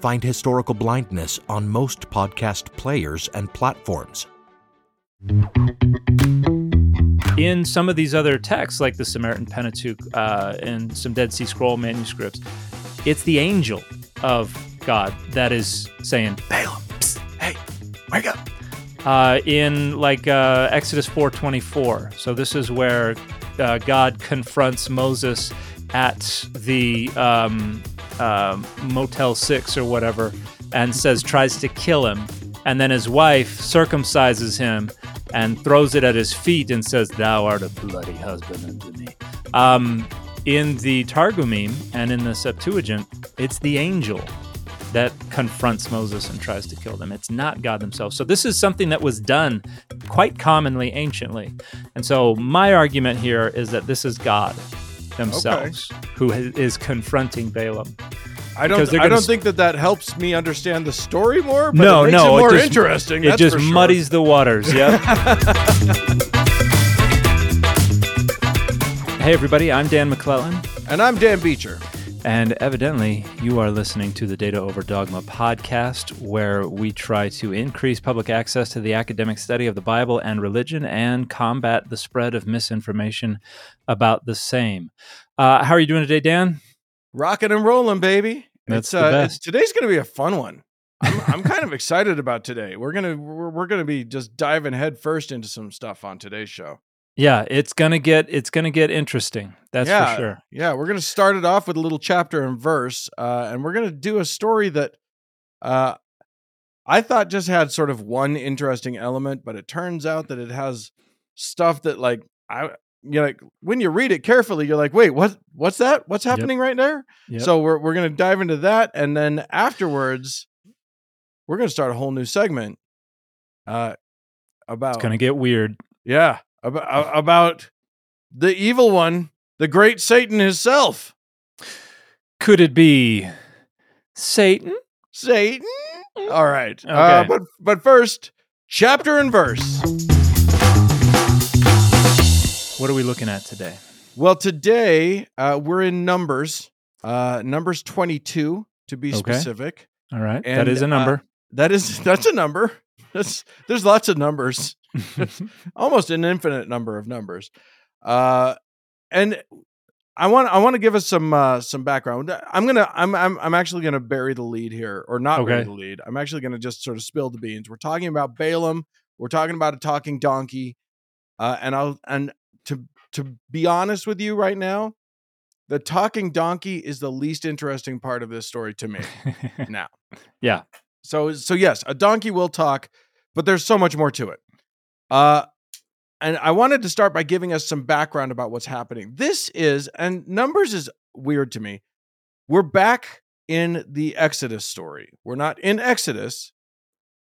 Find Historical Blindness on most podcast players and platforms. In some of these other texts, like the Samaritan Pentateuch uh, and some Dead Sea Scroll manuscripts, it's the angel of God that is saying, Balaam, psst, hey, wake up. uh, in like uh, Exodus 4:24. So this is where uh, God confronts Moses at the um, um Motel Six or whatever, and says tries to kill him, and then his wife circumcises him and throws it at his feet and says, "Thou art a bloody husband unto me." Um, in the Targumim and in the Septuagint, it's the angel that confronts Moses and tries to kill them. It's not God themselves. So this is something that was done quite commonly anciently. And so my argument here is that this is God themselves who ha- is confronting Balaam. I don't. I don't s- think that that helps me understand the story more. But No, it makes no, it more just- interesting. It just sure. muddies the waters. Yep. hey everybody, I'm Dan McClellan. And I'm Dan Beecher. And evidently, you are listening to the Data Over Dogma podcast, where we try to increase public access to the academic study of the Bible and religion and combat the spread of misinformation about the same. Uh, how are you doing today, Dan? Rocking and rolling, baby. That's it's, the uh, best. Today's going to be a fun one. I'm, I'm kind of excited about today. We're gonna we're, we're gonna be just diving headfirst into some stuff on today's show. Yeah, it's gonna get it's gonna get interesting. That's yeah, for sure. Yeah, we're gonna start it off with a little chapter and verse, uh, and we're gonna do a story that uh, I thought just had sort of one interesting element, but it turns out that it has stuff that like I you know like when you read it carefully, you're like, wait, what? What's that? What's happening right there? Yep. So we're we're gonna dive into that, and then afterwards, we're gonna start a whole new segment. Uh, about It's gonna get weird. yeah, about about the evil one, the great Satan himself. Could it be Satan? Satan. All right. Uh, Okay. but but first, chapter and verse. What are we looking at today? Well, today uh, we're in Numbers, uh, Numbers twenty-two to be Okay. specific. All right, that And, is a uh, number. That is that's a number. That's there's lots of numbers. almost an infinite number of numbers. Uh, and I want I want to give us some uh, some background. I'm gonna I'm I'm I'm actually gonna bury the lead here, or not bury the lead. I'm actually gonna just sort of spill the beans. We're talking about Balaam. We're talking about a talking donkey. Uh, and I'll and to to be honest with you right now, the talking donkey is the least interesting part of this story to me now. Yeah. So so yes, a donkey will talk, but there's so much more to it. Uh and I wanted to start by giving us some background about what's happening. This is and numbers is weird to me. We're back in the Exodus story. We're not in Exodus,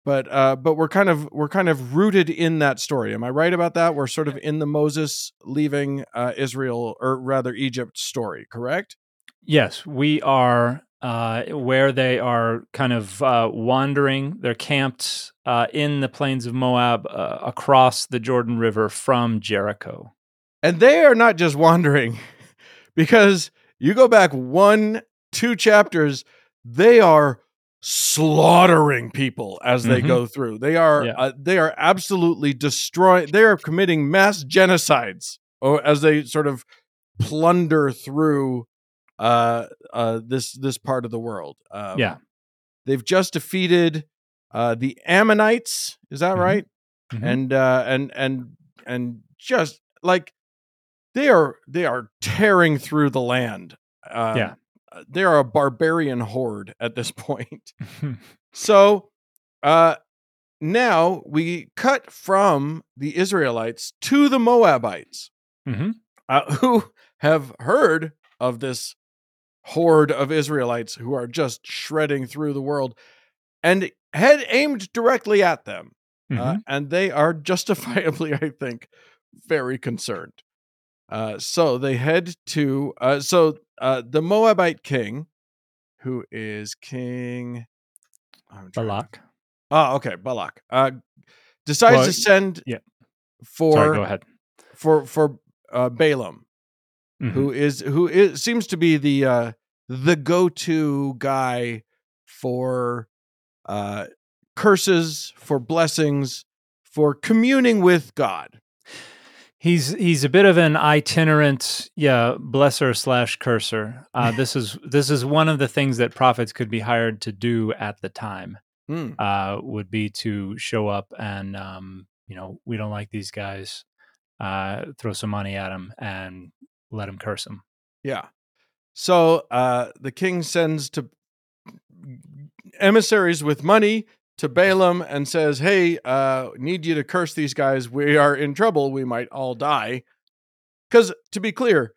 but uh but we're kind of we're kind of rooted in that story. Am I right about that? We're sort of in the Moses leaving uh Israel or rather Egypt story, correct? Yes, we are uh, where they are kind of uh, wandering. They're camped uh, in the plains of Moab uh, across the Jordan River from Jericho. And they are not just wandering because you go back one, two chapters, they are slaughtering people as they Mhm. go through. They are Yeah. uh, they are absolutely destroying they are committing mass genocides or as they sort of plunder through uh uh this this part of the world. Um, Yeah. They've just defeated uh the Ammonites, is that Mhm. right? Mhm. and uh and and and just like they are they are tearing through the land um, Yeah. uh, they are a barbarian horde at this point so uh now we cut from the israelites to the moabites Mhm. uh, who have heard of this horde of Israelites who are just shredding through the world and head aimed directly at them. Uh, Mhm. and they are justifiably, I think, very concerned. Uh, so they head to uh, so uh, the Moabite king, who is King I'm to- Balak. Oh, okay, Balak. Uh, decides Well, to send yeah. for Sorry, go ahead. for for uh, Balaam, Mhm. who is who is seems to be the uh, the go to guy for uh, curses, for blessings, for communing with God. He's he's a bit of an itinerant, yeah, blesser slash cursor. Uh, this is this is one of the things that prophets could be hired to do at the time. Hmm. Uh, would be to show up and um, you know we don't like these guys. Uh, throw some money at them and let him curse him. Yeah. So uh, the king sends to emissaries with money to Balaam and says, "Hey, uh, need you to curse these guys. We are in trouble. We might all die." Because to be clear,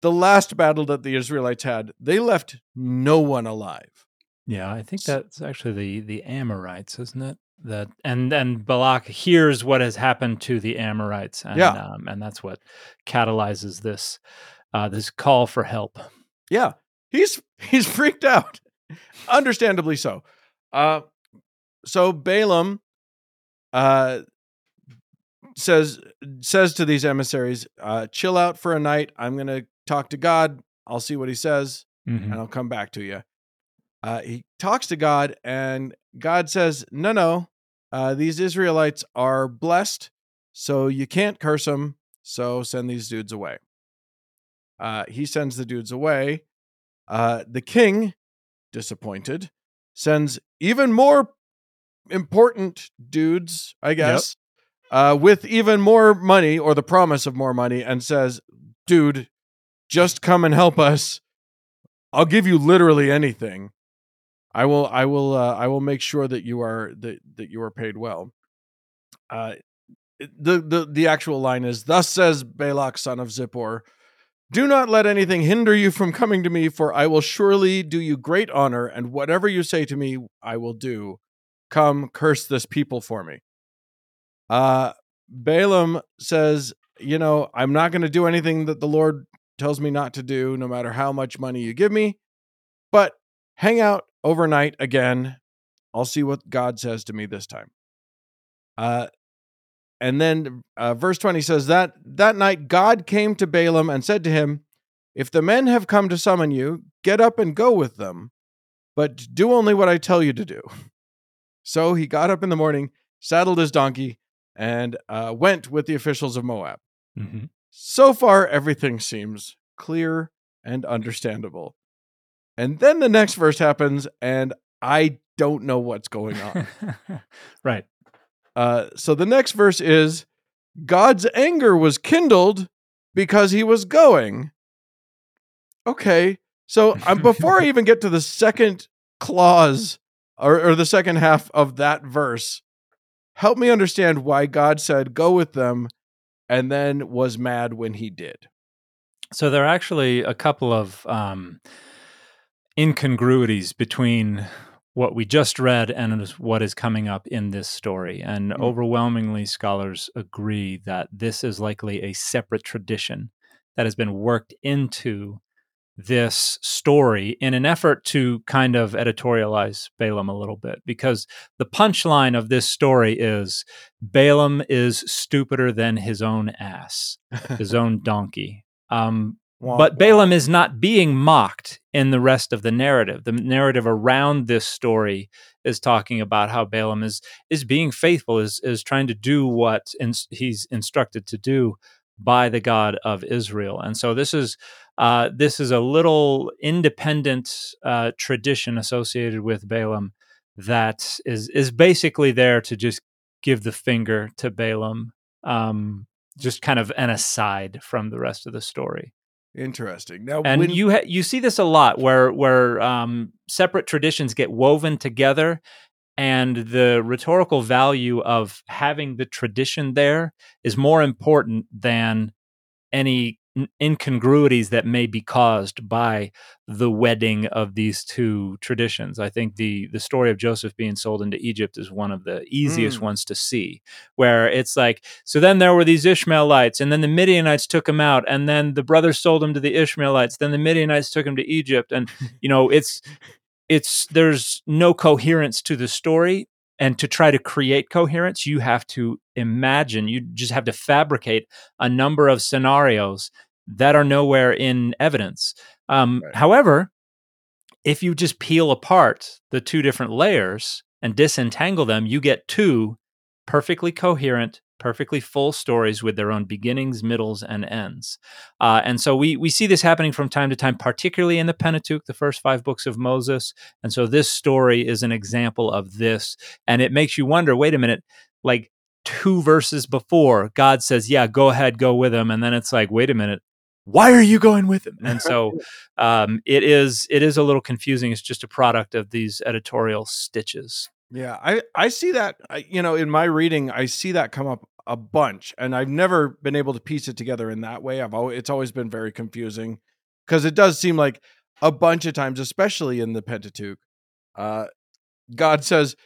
the last battle that the Israelites had, they left no one alive. Yeah, I think that's actually the the Amorites, isn't it? That and and Balak hears what has happened to the Amorites, and Yeah. um, and that's what catalyzes this uh, this call for help. Yeah, he's he's freaked out, understandably so. Uh, so Balaam uh, says says to these emissaries, uh, "Chill out for a night. I'm gonna talk to God. I'll see what He says, Mhm. and I'll come back to you." Uh, he talks to God, and God says, "No, no, uh, these Israelites are blessed, so you can't curse them. So send these dudes away." Uh, he sends the dudes away. Uh, the king, disappointed, sends even more important dudes, I guess, uh, with even more money or the promise of more money, and says, "Dude, just come and help us. I'll give you literally anything. I will. I will. Uh, I will make sure that you are that that you are paid well." Uh, the the the actual line is, "Thus says Balak, son of Zippor." Do not let anything hinder you from coming to me, for I will surely do you great honor, and whatever you say to me, I will do. Come, curse this people for me. Uh, Balaam says, You know, I'm not going to do anything that the Lord tells me not to do, no matter how much money you give me, but hang out overnight again. I'll see what God says to me this time. Uh, and then uh, verse 20 says that that night God came to Balaam and said to him, If the men have come to summon you, get up and go with them, but do only what I tell you to do. So he got up in the morning, saddled his donkey, and uh, went with the officials of Moab. Mhm. So far, everything seems clear and understandable. And then the next verse happens, and I don't know what's going on. right. Uh, so the next verse is God's anger was kindled because he was going. Okay. So um, before I even get to the second clause or, or the second half of that verse, help me understand why God said, go with them, and then was mad when he did. So there are actually a couple of um, incongruities between what we just read and what is coming up in this story. And Mm. overwhelmingly, scholars agree that this is likely a separate tradition that has been worked into this story in an effort to kind of editorialize Balaam a little bit. Because the punchline of this story is Balaam is stupider than his own ass, his own donkey. Um, but Balaam is not being mocked in the rest of the narrative. The narrative around this story is talking about how Balaam is is being faithful, is is trying to do what ins- he's instructed to do by the God of Israel. And so this is uh, this is a little independent uh, tradition associated with Balaam that is is basically there to just give the finger to Balaam, um, just kind of an aside from the rest of the story Interesting. Now, and when, you ha- you see this a lot where where um, separate traditions get woven together and the rhetorical value of having the tradition there is more important than any incongruities that may be caused by the wedding of these two traditions. I think the the story of Joseph being sold into Egypt is one of the easiest mm. ones to see, where it's like, so then there were these Ishmaelites, and then the Midianites took him out, and then the brothers sold him to the Ishmaelites, then the Midianites took him to Egypt, and you know, it's it's there's no coherence to the story and to try to create coherence, you have to imagine, you just have to fabricate a number of scenarios that are nowhere in evidence. Um, right. However, if you just peel apart the two different layers and disentangle them, you get two perfectly coherent perfectly full stories with their own beginnings, middles, and ends. Uh, and so we we see this happening from time to time, particularly in the Pentateuch, the first five books of Moses. And so this story is an example of this, and it makes you wonder: wait a minute, like two verses before, God says, "Yeah, go ahead, go with him," and then it's like, wait a minute. Why are you going with him? And so um, it is. It is a little confusing. It's just a product of these editorial stitches. Yeah, I I see that. You know, in my reading, I see that come up a bunch, and I've never been able to piece it together in that way. I've always it's always been very confusing because it does seem like a bunch of times, especially in the Pentateuch, uh, God says,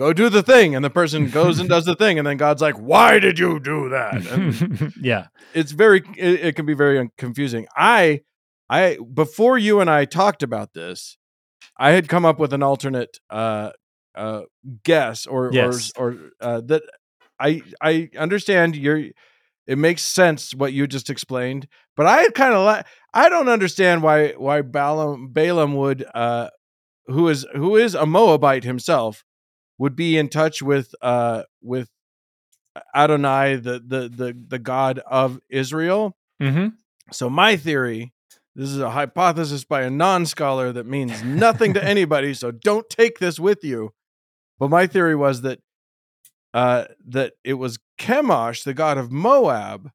"Go do the thing," and the person goes and does the thing, and then God's like, "Why did you do that?" Yeah, it's very it, it can be very confusing. I I before you and I talked about this, I had come up with an alternate uh, uh, guess or yes. or or uh, that I I understand your it makes sense what you just explained, but I kind of like I don't understand why why Balaam Balaam would uh who is who is a Moabite himself would be in touch with uh with Adonai the the the the God of Israel. Mm-hmm. So my theory this is a hypothesis by a non scholar that means nothing to anybody, so don't take this with you. But my theory was that uh, that it was Chemosh, the god of Moab,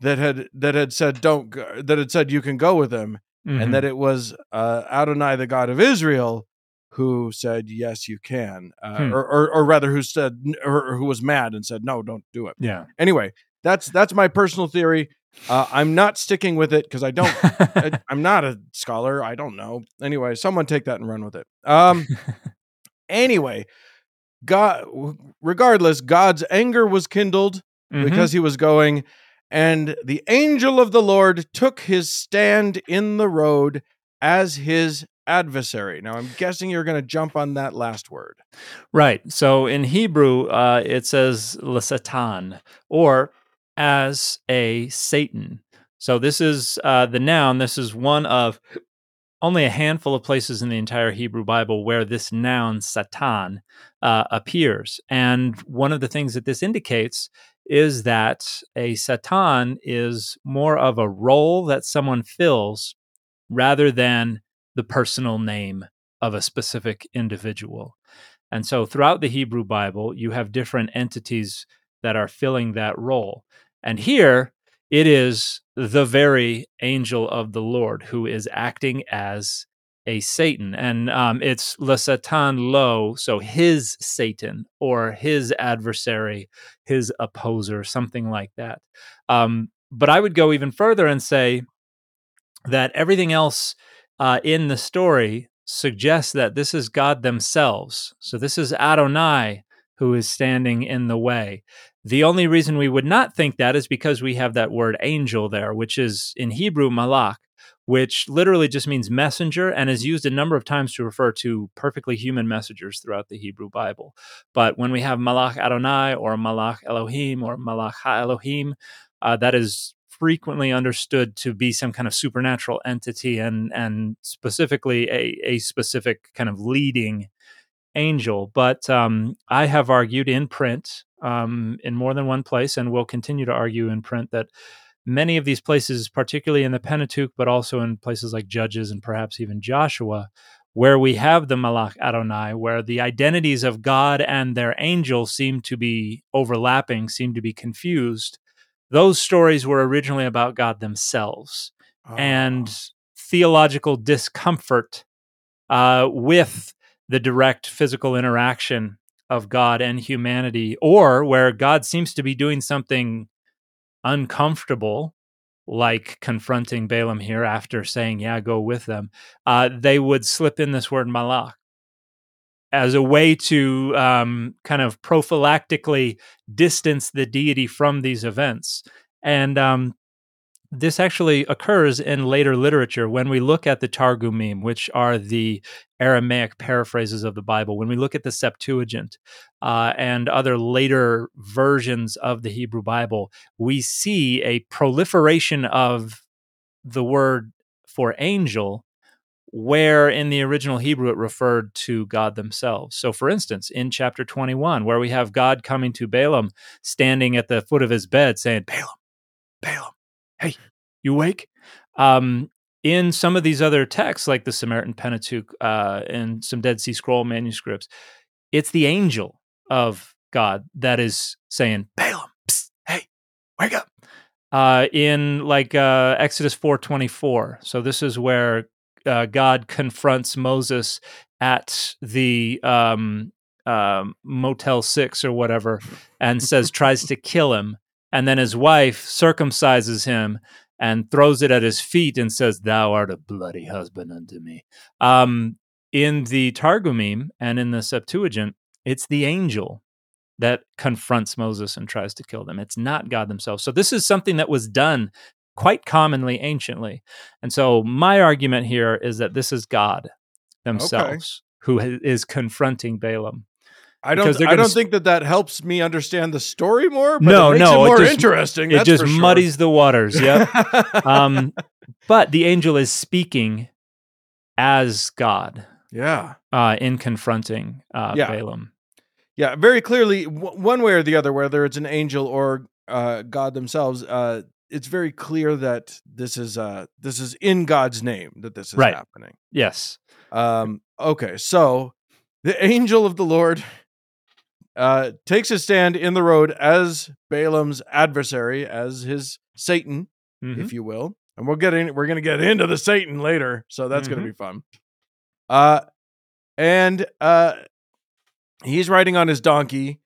that had that had said don't go, that had said you can go with him, mm-hmm. and that it was uh, Adonai, the god of Israel, who said yes you can, uh, hmm. or, or, or rather who said or, who was mad and said no don't do it. Yeah. Anyway, that's that's my personal theory. Uh, I'm not sticking with it because I don't. I, am not a scholar. I don't know. Anyway, someone take that and run with it. Um. anyway, God, regardless, God's anger was kindled mm-hmm. because he was going, and the angel of the Lord took his stand in the road as his adversary. Now, I'm guessing you're going to jump on that last word. Right. So in Hebrew, uh, it says Satan or as a Satan. So this is uh, the noun. This is one of only a handful of places in the entire Hebrew Bible where this noun Satan uh, appears. And one of the things that this indicates is that a Satan is more of a role that someone fills rather than the personal name of a specific individual. And so throughout the Hebrew Bible, you have different entities that are filling that role. And here, it is the very angel of the Lord who is acting as a Satan. And um, it's Le Satan Lo, so his Satan or his adversary, his opposer, something like that. Um, but I would go even further and say that everything else uh, in the story suggests that this is God themselves. So this is Adonai who is standing in the way. The only reason we would not think that is because we have that word angel there, which is in Hebrew malach, which literally just means messenger and is used a number of times to refer to perfectly human messengers throughout the Hebrew Bible. But when we have malach Adonai or malach Elohim or malach Ha Elohim, uh, that is frequently understood to be some kind of supernatural entity and and specifically a, a specific kind of leading angel. But um, I have argued in print um, in more than one place, and will continue to argue in print that many of these places, particularly in the Pentateuch, but also in places like Judges and perhaps even Joshua, where we have the Malach Adonai, where the identities of God and their angel seem to be overlapping, seem to be confused. Those stories were originally about God themselves. Oh. And theological discomfort uh, with the direct physical interaction of God and humanity, or where God seems to be doing something uncomfortable like confronting Balaam here after saying, Yeah, go with them, uh, they would slip in this word malach as a way to um, kind of prophylactically distance the deity from these events. And um, this actually occurs in later literature when we look at the Targumim, which are the Aramaic paraphrases of the Bible, when we look at the Septuagint uh, and other later versions of the Hebrew Bible, we see a proliferation of the word for angel where in the original Hebrew it referred to God themselves. So, for instance, in chapter 21, where we have God coming to Balaam, standing at the foot of his bed, saying, Balaam, Balaam, hey, you awake? Um, in some of these other texts, like the Samaritan Pentateuch uh, and some Dead Sea Scroll manuscripts, it's the angel of God that is saying, Balaam, psst, hey, wake up. Uh, in like uh, Exodus 4:24, so this is where uh, God confronts Moses at the um, um, Motel Six or whatever, and says tries to kill him, and then his wife circumcises him and throws it at his feet and says, "Thou art a bloody husband unto me." Um, in the Targumim and in the Septuagint, it's the angel that confronts Moses and tries to kill them. It's not God themselves. So this is something that was done quite commonly anciently. And so my argument here is that this is God themselves okay. who is confronting Balaam. I don't. I don't think that that helps me understand the story more. But no, it no, it more just, interesting. It just sure. muddies the waters. Yeah. um, but the angel is speaking as God. Yeah. Uh, in confronting uh, yeah. Balaam. Yeah, very clearly, w- one way or the other, whether it's an angel or uh, God themselves, uh, it's very clear that this is uh this is in God's name that this is right. happening. Yes. Um okay, so the angel of the Lord uh takes his stand in the road as Balaam's adversary, as his Satan, mm-hmm. if you will. And we'll get in we're going to get into the Satan later, so that's mm-hmm. going to be fun. Uh and uh he's riding on his donkey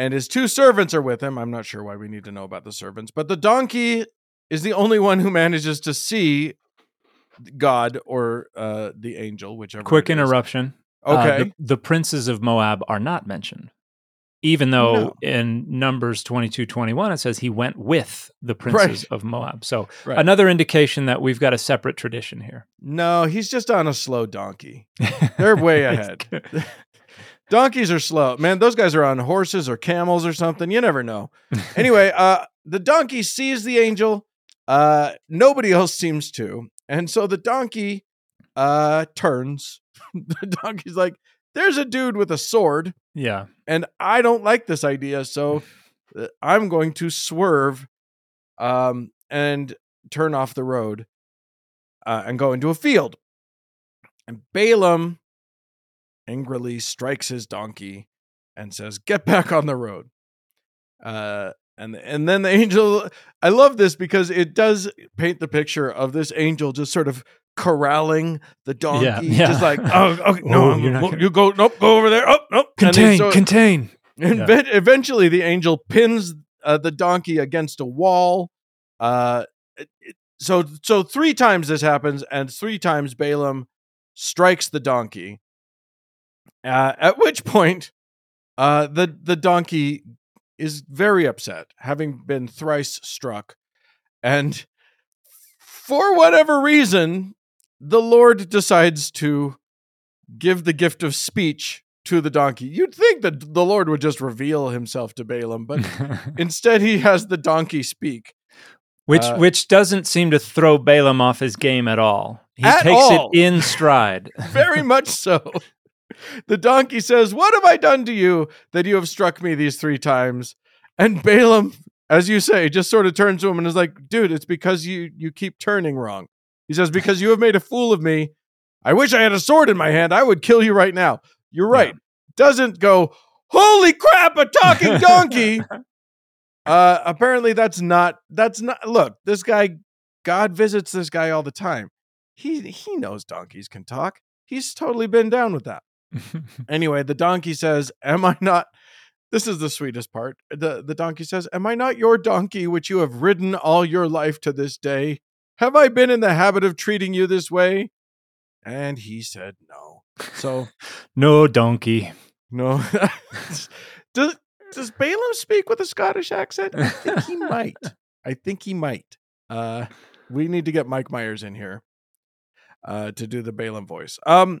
and his two servants are with him. I'm not sure why we need to know about the servants, but the donkey is the only one who manages to see God or uh, the angel, whichever. Quick interruption. Okay. Uh, the, the, princes of Moab are not mentioned, even though no. in Numbers 22 21 it says he went with the princes right. of Moab. So right. another indication that we've got a separate tradition here. No, he's just on a slow donkey. They're way ahead. Donkeys are slow. Man, those guys are on horses or camels or something. You never know. anyway, uh, the donkey sees the angel. Uh, nobody else seems to. And so the donkey uh, turns. the donkey's like, there's a dude with a sword. Yeah. And I don't like this idea. So uh, I'm going to swerve um, and turn off the road uh, and go into a field. And Balaam angrily strikes his donkey and says, "Get back on the road." Uh, and and then the angel. I love this because it does paint the picture of this angel just sort of corralling the donkey, yeah, yeah. just like, "Oh, okay, no, oh, you go, nope, go over there, oh, nope, contain, so, contain." And yeah. eventually, the angel pins uh, the donkey against a wall. Uh, so so three times this happens, and three times Balaam strikes the donkey. Uh, at which point, uh, the the donkey is very upset, having been thrice struck, and for whatever reason, the Lord decides to give the gift of speech to the donkey. You'd think that the Lord would just reveal himself to Balaam, but instead he has the donkey speak. Which uh, which doesn't seem to throw Balaam off his game at all. He at takes all. it in stride. Very much so the donkey says, What have I done to you that you have struck me these three times? And Balaam, as you say, just sort of turns to him and is like, Dude, it's because you you keep turning wrong. He says, Because you have made a fool of me. I wish I had a sword in my hand. I would kill you right now. You're right. Yeah. Doesn't go, Holy crap, a talking donkey. uh apparently that's not that's not look, this guy God visits this guy all the time. He he knows donkeys can talk. He's totally been down with that anyway, the donkey says, Am I not this is the sweetest part. The the donkey says, "Am I not your donkey which you have ridden all your life to this day? Have I been in the habit of treating you this way?" And he said, "No." So, no donkey. no. does does Balaam speak with a Scottish accent? I think he might. I think he might. Uh we need to get Mike Myers in here uh to do the Balaam voice. Um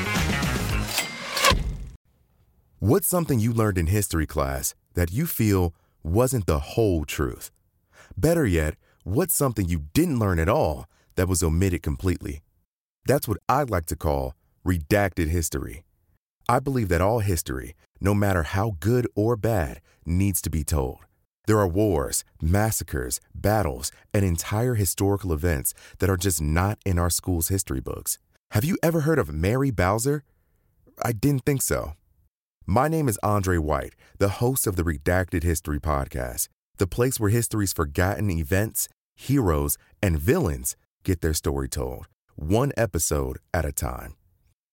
What's something you learned in history class that you feel wasn't the whole truth? Better yet, what's something you didn't learn at all that was omitted completely? That's what I'd like to call redacted history. I believe that all history, no matter how good or bad, needs to be told. There are wars, massacres, battles, and entire historical events that are just not in our school's history books. Have you ever heard of Mary Bowser? I didn't think so. My name is Andre White, the host of the Redacted History Podcast, the place where history's forgotten events, heroes, and villains get their story told, one episode at a time.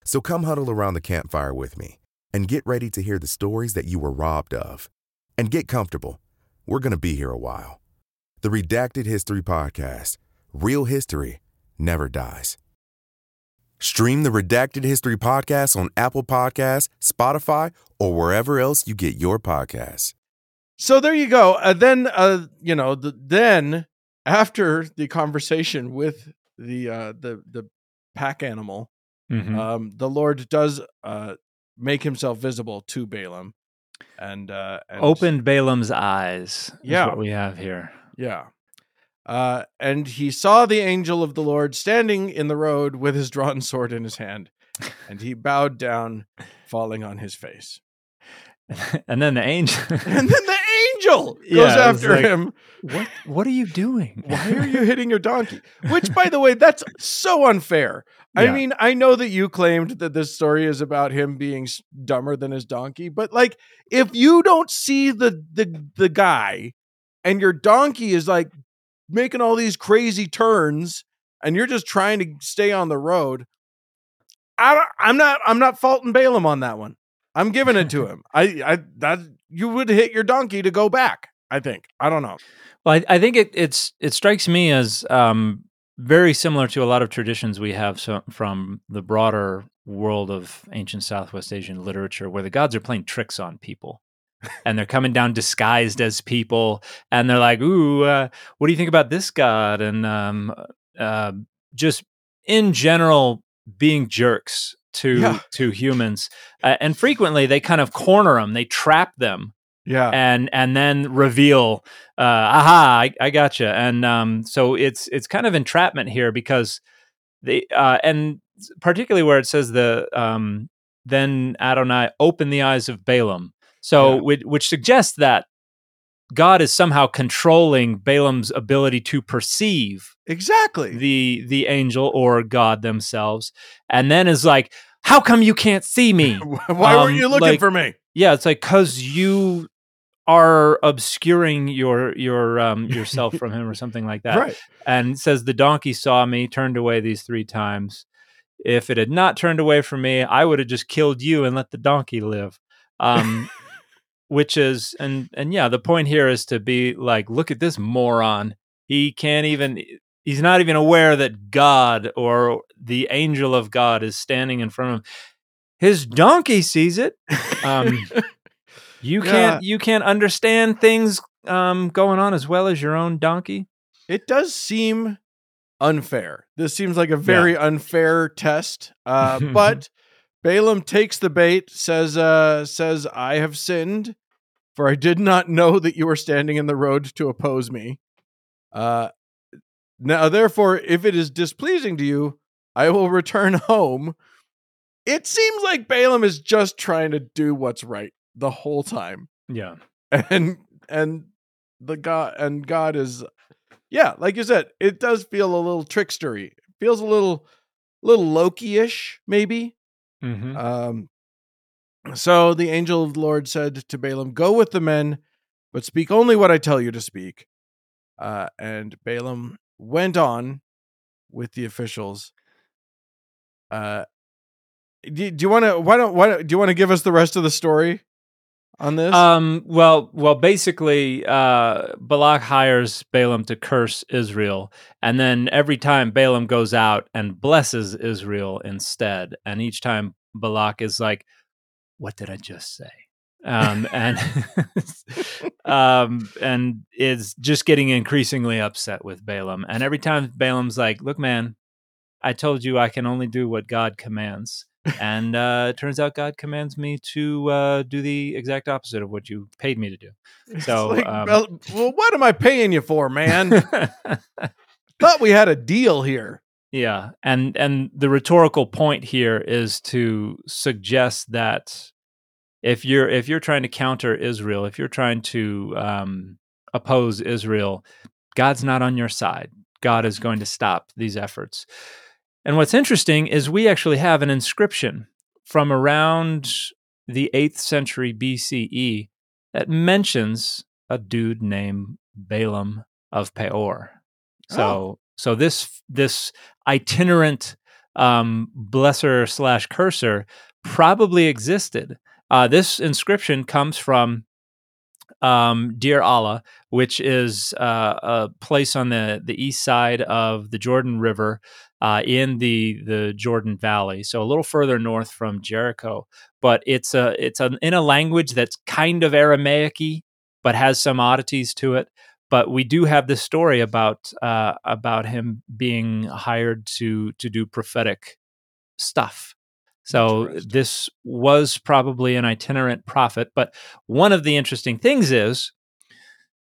So come huddle around the campfire with me and get ready to hear the stories that you were robbed of. And get comfortable. We're going to be here a while. The Redacted History Podcast Real History Never Dies. Stream the Redacted History Podcast on Apple Podcasts, Spotify, or wherever else you get your podcasts. So there you go. Uh, then, uh, you know, the, then after the conversation with the uh, the the pack animal, Mhm. um, the Lord does uh, make himself visible to Balaam, and, uh, and Opened Balaam's eyes. is Yeah. what we have here. yeah. Uh, and he saw the angel of the Lord standing in the road with his drawn sword in his hand, and he bowed down, falling on his face. and then the angel. And then the angel goes Yeah, after like- him. what? What are you doing? Why are you hitting your donkey? Which, by the way, that's so unfair. I mean, I know that you claimed that this story is about him being dumber than his donkey, but like, if you don't see the the the guy, and your donkey is like making all these crazy turns, and you're just trying to stay on the road, I don't, I'm not I'm not faulting Balaam on that one. I'm giving it to him. I I that you would hit your donkey to go back. I think. I don't know. Well, I, I think it, it's it strikes me as um, very similar to a lot of traditions we have so, from the broader world of ancient Southwest Asian literature, where the gods are playing tricks on people, and they're coming down disguised as people, and they're like, "Ooh, uh, what do you think about this god?" And um, uh, just in general, being jerks to Yeah. to humans, uh, and frequently they kind of corner them, they trap them Yeah. and and then reveal uh aha i, I gotcha and um so it's it's kind of entrapment here because they uh and particularly where it says the um then adonai opened the eyes of balaam so Yeah. which, which suggests that god is somehow controlling balaam's ability to perceive Exactly. the the angel or god themselves and then is like how come you can't see me Why weren't Um, you looking like- for me? yeah, it's like because you are obscuring your your um yourself from him or something like that. Right. And says the donkey saw me, turned away these three times. If it had not turned away from me, I would have just killed you and let the donkey live. Um which is and and yeah, the point here is to be like, look at this moron. He can't even he's not even aware that God or the angel of God is standing in front of him. His donkey sees it. Um, you Yeah. can't you can't understand things um, going on as well as your own donkey. it does seem unfair. This seems like a very unfair test. Uh, but Balaam takes the bait, says, uh, says, I have sinned, for I did not know that you were standing in the road to oppose me. Uh, now, therefore, if it is displeasing to you, I will return home. It seems like Balaam is just trying to do what's right the whole time. Yeah, and and the god and God is yeah, like you said, it does feel a little trickstery. It feels a little little Loki-ish, maybe. Mhm. Um, so the angel of the Lord said to Balaam, Go with the men, but speak only what I tell you to speak. Uh, and Balaam went on with the officials. Uh, do, do you want to? Why don't? Why do you want to give us the rest of the story on this? Um, well, well, basically, uh, Balak hires Balaam to curse Israel, and then every time Balaam goes out and blesses Israel instead, and each time Balak is like, "What did I just say?" Um, and um, and is just getting increasingly upset with Balaam, and every time Balaam's like, "Look, man, I told you I can only do what God commands." And uh, it turns out God commands me to uh, do the exact opposite of what you paid me to do. So, like, um, well, well, what am I paying you for, man? Thought we had a deal here. yeah, and and the rhetorical point here is to suggest that if you're if you're trying to counter Israel, if you're trying to um, oppose Israel, God's not on your side. God is going to stop these efforts. And what's interesting is we actually have an inscription from around the 8th century BCE that mentions a dude named Balaam of Peor. So Oh. so this this itinerant um, blesser slash cursor probably existed. Uh, this inscription comes from um, Deir Allah, which is uh, a place on the, the east side of the Jordan River uh, in the the Jordan Valley, so a little further north from Jericho. But it's a it's a, in a language that's kind of Aramaic-y, but has some oddities to it. But we do have this story about uh, about him being hired to to do prophetic stuff. So this was probably an itinerant prophet. But one of the interesting things is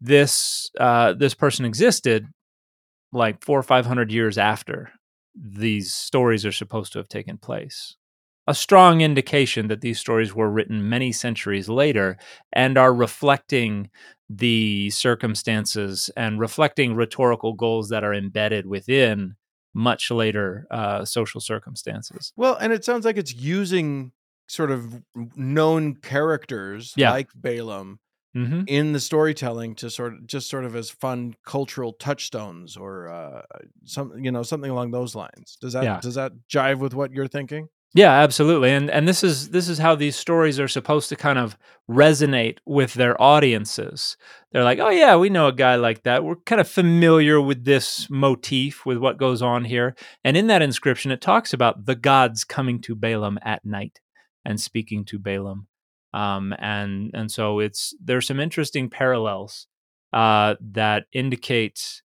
this uh, this person existed like four or five hundred years after these stories are supposed to have taken place. A strong indication that these stories were written many centuries later and are reflecting the circumstances and reflecting rhetorical goals that are embedded within much later uh, social circumstances. Well, and it sounds like it's using sort of known characters Yeah. like Balaam hmm in the storytelling to sort of just sort of as fun cultural touchstones or uh, some you know something along those lines. Does that Yeah. does that jive with what you're thinking? Yeah, absolutely. And and this is this is how these stories are supposed to kind of resonate with their audiences. They're like, "Oh yeah, we know a guy like that. We're kind of familiar with this motif with what goes on here." And in that inscription it talks about the gods coming to Balaam at night and speaking to Balaam. Um, and and so it's there's some interesting parallels uh, that indicate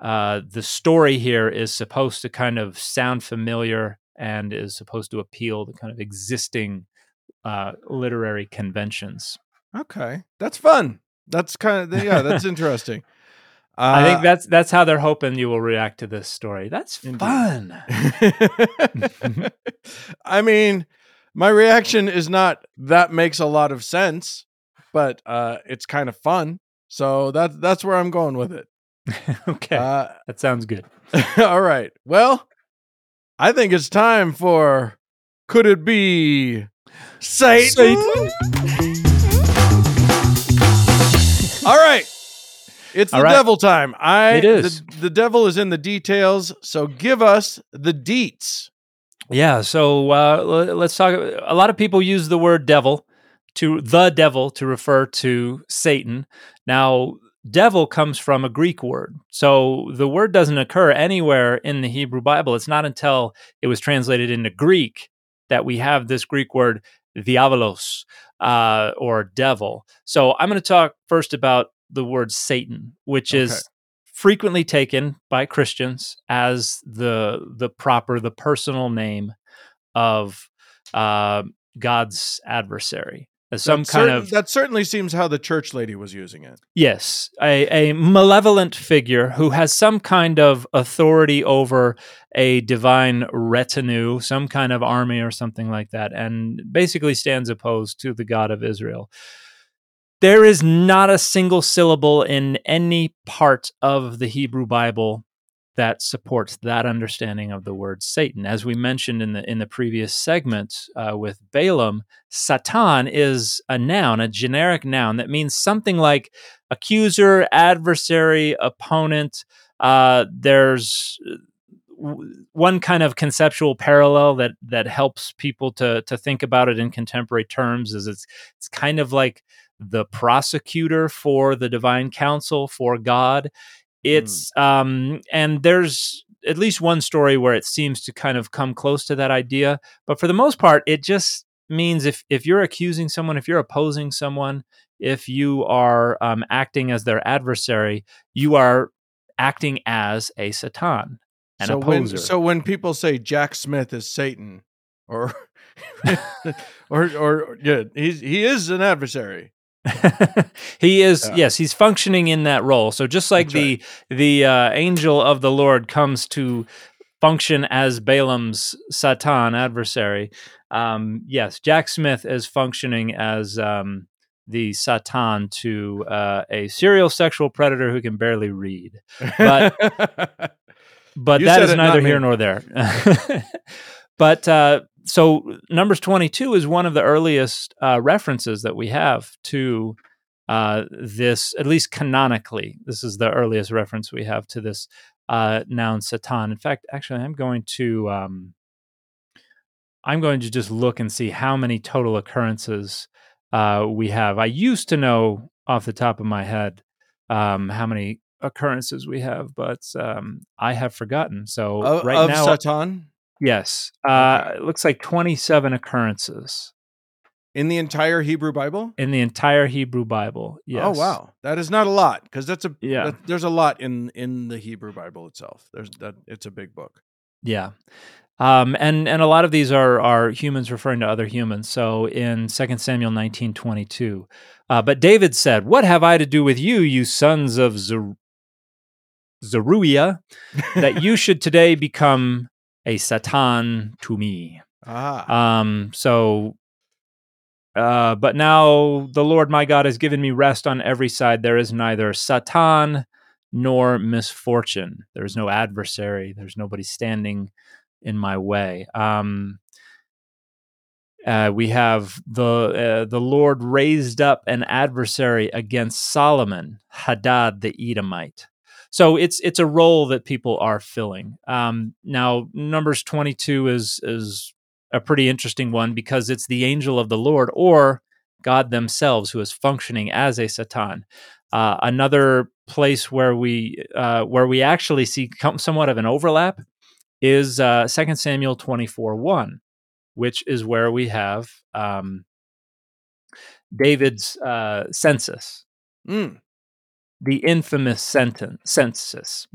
uh, the story here is supposed to kind of sound familiar and is supposed to appeal to kind of existing uh, literary conventions. Okay, that's fun. That's kind of yeah, that's interesting. Uh, I think that's that's how they're hoping you will react to this story. That's Indeed. fun. I mean, my reaction is not that makes a lot of sense, but uh, it's kind of fun. So that's that's where I'm going with it. okay, Uh, that sounds good. all right. Well, I think it's time for could it be Satan? All right. It's the All right. devil time. I It is. The, the devil is in the details, so give us the deets. Yeah. So uh, let's talk. A lot of people use the word devil to the devil to refer to Satan. Now, devil comes from a Greek word. So the word doesn't occur anywhere in the Hebrew Bible. It's not until it was translated into Greek that we have this Greek word diabolos uh, or devil. So I'm going to talk first about the word Satan, which Okay. is frequently taken by Christians as the the proper, the personal name of uh, God's adversary, as some That kind certain- of that certainly seems how the church lady was using it. Yes, a, a malevolent figure who has some kind of authority over a divine retinue, some kind of army or something like that, and basically stands opposed to the God of Israel. There is not a single syllable in any part of the Hebrew Bible that supports that understanding of the word Satan. As we mentioned in the in the previous segment uh, with Balaam, Satan is a noun, a generic noun that means something like accuser, adversary, opponent. Uh, there's one kind of conceptual parallel that that helps people to to think about it in contemporary terms is it's it's kind of like the prosecutor for the divine council for God. It's mm. um and there's at least one story where it seems to kind of come close to that idea, but for the most part it just means if if you're accusing someone, if you're opposing someone, if you are um, acting as their adversary, you are acting as a satan an so opposer. When, so when people say Jack Smith is Satan, or or or yeah, he's he is an adversary. he is yeah. yes he's functioning in that role so just like That's the right. the uh, angel of the lord comes to function as balaam's satan adversary um, yes jack smith is functioning as um, the satan to uh, a serial sexual predator who can barely read but but you that is neither here nor there. but uh, so Numbers 22 is one of the earliest uh, references that we have to uh, this, at least canonically. This is the earliest reference we have to this uh, noun Satan. In fact, actually, I'm going to um, I'm going to just look and see how many total occurrences uh, we have. I used to know off the top of my head um, how many occurrences we have, but um, I have forgotten. So of, right of now, Satan. Yes, uh, okay. it looks like twenty-seven occurrences in the entire Hebrew Bible. In the entire Hebrew Bible, oh, yes. Oh wow, that is not a lot because that's a yeah. That, there's a lot in in the Hebrew Bible itself. There's that it's a big book. Yeah. Um, and and a lot of these are are humans referring to other humans. So in 2 Samuel nineteen twenty two, uh, but David said, "What have I to do with you, you sons of Zer- Zeruiah, that you should today become a Satan to me. Ah. Um, so, uh, but now the Lord my God has given me rest on every side. There is neither Satan nor misfortune. There's no adversary. There's nobody standing in my way. Um, uh, we have the uh, the Lord raised up an adversary against Solomon, Hadad the Edomite. So it's it's a role that people are filling. Um, now, Numbers 22 is is a pretty interesting one because it's the angel of the Lord or God themselves who is functioning as a Satan. Uh, another place where we uh, where we actually see somewhat of an overlap is uh, 2 Samuel 24 1, which is where we have um, David's uh, census. Mm the infamous sentence, census.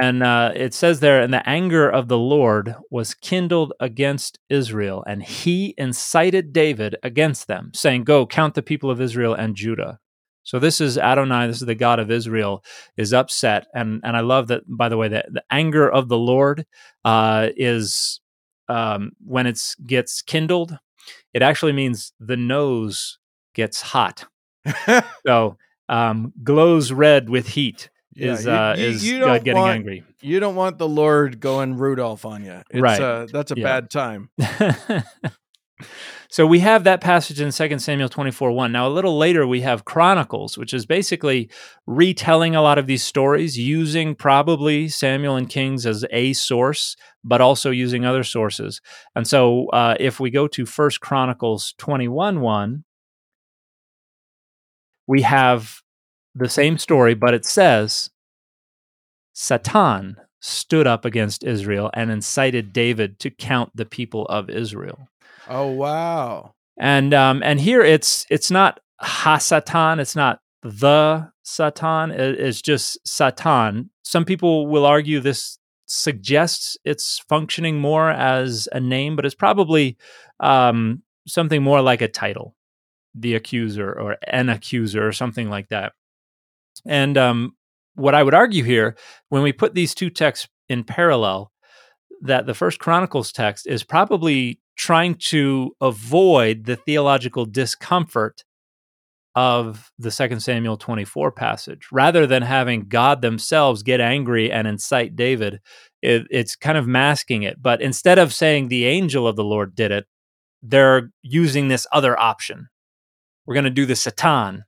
And uh, it says there, and the anger of the Lord was kindled against Israel, and he incited David against them, saying, Go, count the people of Israel and Judah. So this is Adonai, this is the God of Israel, is upset. And, and I love that, by the way, that the anger of the Lord uh, is um, when it gets kindled, it actually means the nose gets hot. so um, glows red with heat is yeah, you, uh, is you God getting want, angry. You don't want the Lord going Rudolph on you. It's, right. Uh, that's a yeah. bad time. so we have that passage in 2 Samuel 24 1. Now, a little later, we have Chronicles, which is basically retelling a lot of these stories using probably Samuel and Kings as a source, but also using other sources. And so uh, if we go to First Chronicles 21 1, we have the same story, but it says Satan stood up against Israel and incited David to count the people of Israel. Oh wow! And um, and here it's it's not Hasatan, it's not the Satan, it's just Satan. Some people will argue this suggests it's functioning more as a name, but it's probably um, something more like a title the accuser or an accuser or something like that. And um, what I would argue here, when we put these two texts in parallel, that the First Chronicles text is probably trying to avoid the theological discomfort of the Second Samuel 24 passage. Rather than having God themselves get angry and incite David, it, it's kind of masking it. But instead of saying the angel of the Lord did it, they're using this other option. We're going to do the Satan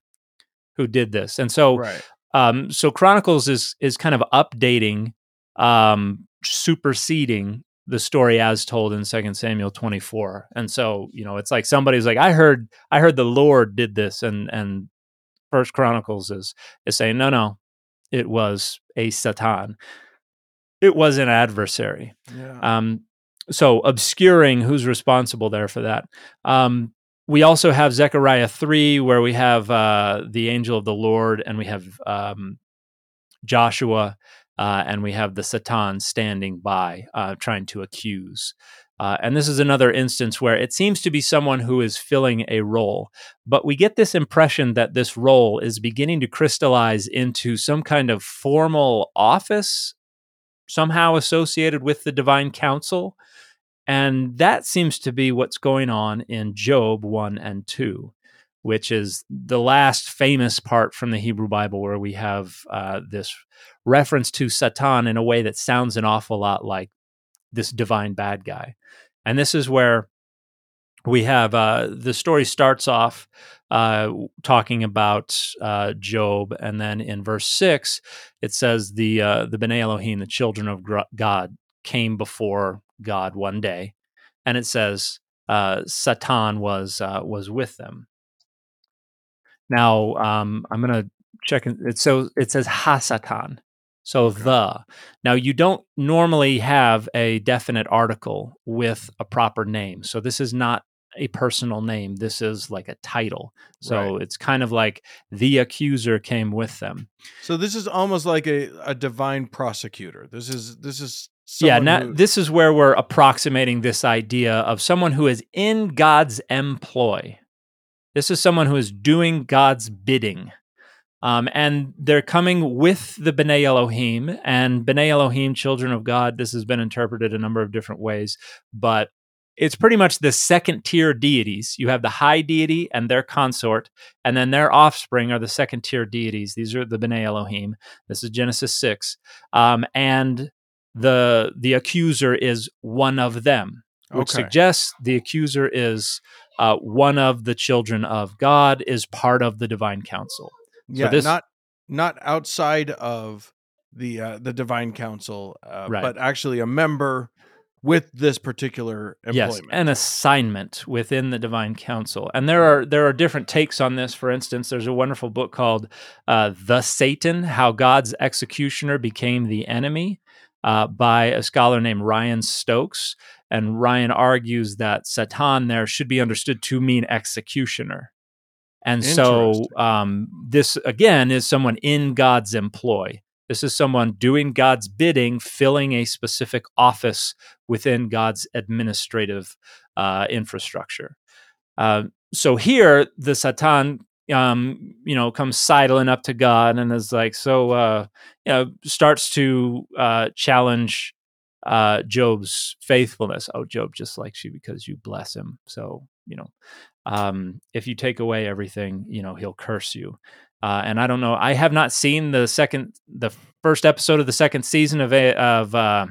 who did this. And so right. um, so Chronicles is is kind of updating, um, superseding the story as told in Second Samuel 24. And so, you know, it's like somebody's like, I heard, I heard the Lord did this, and and First Chronicles is is saying, no, no, it was a Satan. It was an adversary. Yeah. Um, so obscuring who's responsible there for that. Um, we also have Zechariah 3, where we have uh, the angel of the Lord, and we have um, Joshua, uh, and we have the Satan standing by, uh, trying to accuse. Uh, and this is another instance where it seems to be someone who is filling a role. But we get this impression that this role is beginning to crystallize into some kind of formal office, somehow associated with the divine council. And that seems to be what's going on in Job 1 and 2, which is the last famous part from the Hebrew Bible where we have uh, this reference to Satan in a way that sounds an awful lot like this divine bad guy. And this is where we have uh, the story starts off uh, talking about uh, Job, and then in verse six it says the uh, the Bnei Elohim, the children of God, came before God one day, and it says uh, Satan was uh, was with them. Now um, I'm going to check it. So it says Hasatan. So okay. the. Now you don't normally have a definite article with a proper name. So this is not a personal name. This is like a title. So right. it's kind of like the accuser came with them. So this is almost like a, a divine prosecutor. This is this is yeah, now, who... this is where we're approximating this idea of someone who is in God's employ. This is someone who is doing God's bidding. Um, and they're coming with the B'nai Elohim and B'nai Elohim, children of God. This has been interpreted a number of different ways, but it's pretty much the second tier deities. You have the high deity and their consort, and then their offspring are the second tier deities. These are the B'nai Elohim. This is Genesis 6. Um, and the the accuser is one of them, which okay. suggests the accuser is uh, one of the children of God, is part of the divine council. Yeah, so this, not not outside of the uh, the divine council, uh, right. but actually a member with this particular employment. Yes, an assignment within the divine council. And there are there are different takes on this. For instance, there's a wonderful book called uh, "The Satan: How God's Executioner Became the Enemy." Uh, by a scholar named Ryan Stokes. And Ryan argues that Satan there should be understood to mean executioner. And so um, this again is someone in God's employ. This is someone doing God's bidding, filling a specific office within God's administrative uh, infrastructure. Uh, so here, the Satan, um, you know, comes sidling up to God and is like, so, uh, you know, starts to uh, challenge uh, Job's faithfulness. Oh, Job just likes you because you bless him. So, you know, um, if you take away everything, you know, he'll curse you. Uh, and I don't know. I have not seen the second, the first episode of the second season of a, of uh,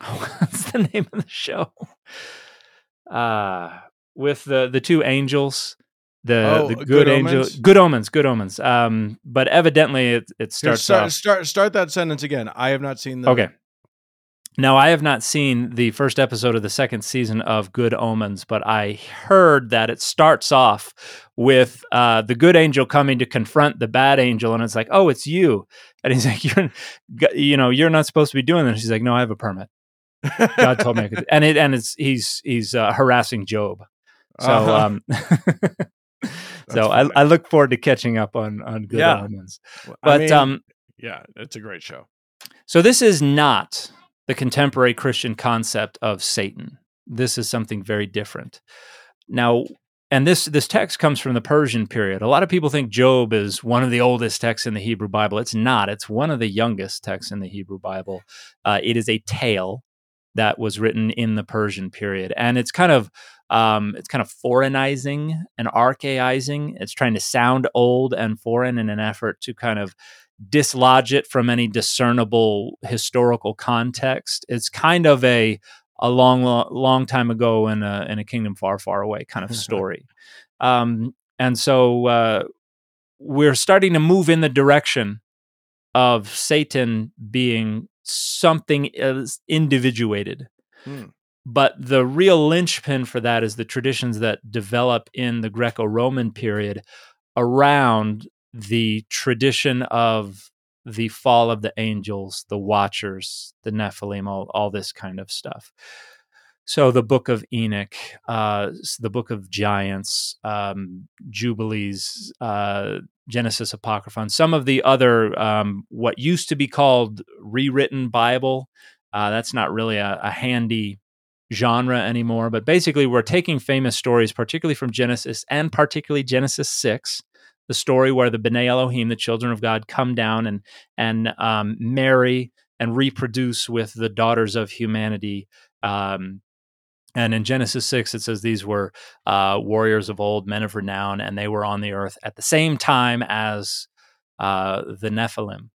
what's the name of the show? Uh, with the the two angels, the oh, the good, good angel, omens? good omens, good omens. Um, but evidently it it starts start, off. Start start that sentence again. I have not seen the. Okay. Now, I have not seen the first episode of the second season of Good Omens, but I heard that it starts off with uh, the good angel coming to confront the bad angel, and it's like, "Oh, it's you," and he's like, "You're, you know, you're not supposed to be doing this." She's like, "No, I have a permit. God told me." I could. And it, and it's he's he's uh, harassing Job. So, uh-huh. um, so I, I, look forward to catching up on on Good yeah. Omens. But I mean, um, yeah, it's a great show. So this is not the contemporary Christian concept of Satan. This is something very different. Now, and this this text comes from the Persian period. A lot of people think Job is one of the oldest texts in the Hebrew Bible. It's not. It's one of the youngest texts in the Hebrew Bible. Uh, it is a tale that was written in the Persian period, and it's kind of um, it's kind of foreignizing and archaizing. It's trying to sound old and foreign in an effort to kind of dislodge it from any discernible historical context. It's kind of a a long, long time ago in a in a kingdom far, far away kind of story. um, and so uh, we're starting to move in the direction of Satan being something is individuated. Hmm. But the real linchpin for that is the traditions that develop in the Greco Roman period around the tradition of the fall of the angels, the watchers, the Nephilim, all, all this kind of stuff. So the book of Enoch, uh, the book of giants, um, Jubilees, uh, Genesis Apocryphon, some of the other um, what used to be called rewritten Bible. Uh, that's not really a, a handy genre anymore, but basically we're taking famous stories, particularly from Genesis and particularly Genesis six, the story where the B'nai Elohim, the children of God, come down and and um, marry and reproduce with the daughters of humanity. Um, and in Genesis 6, it says these were uh, warriors of old, men of renown, and they were on the earth at the same time as uh, the Nephilim.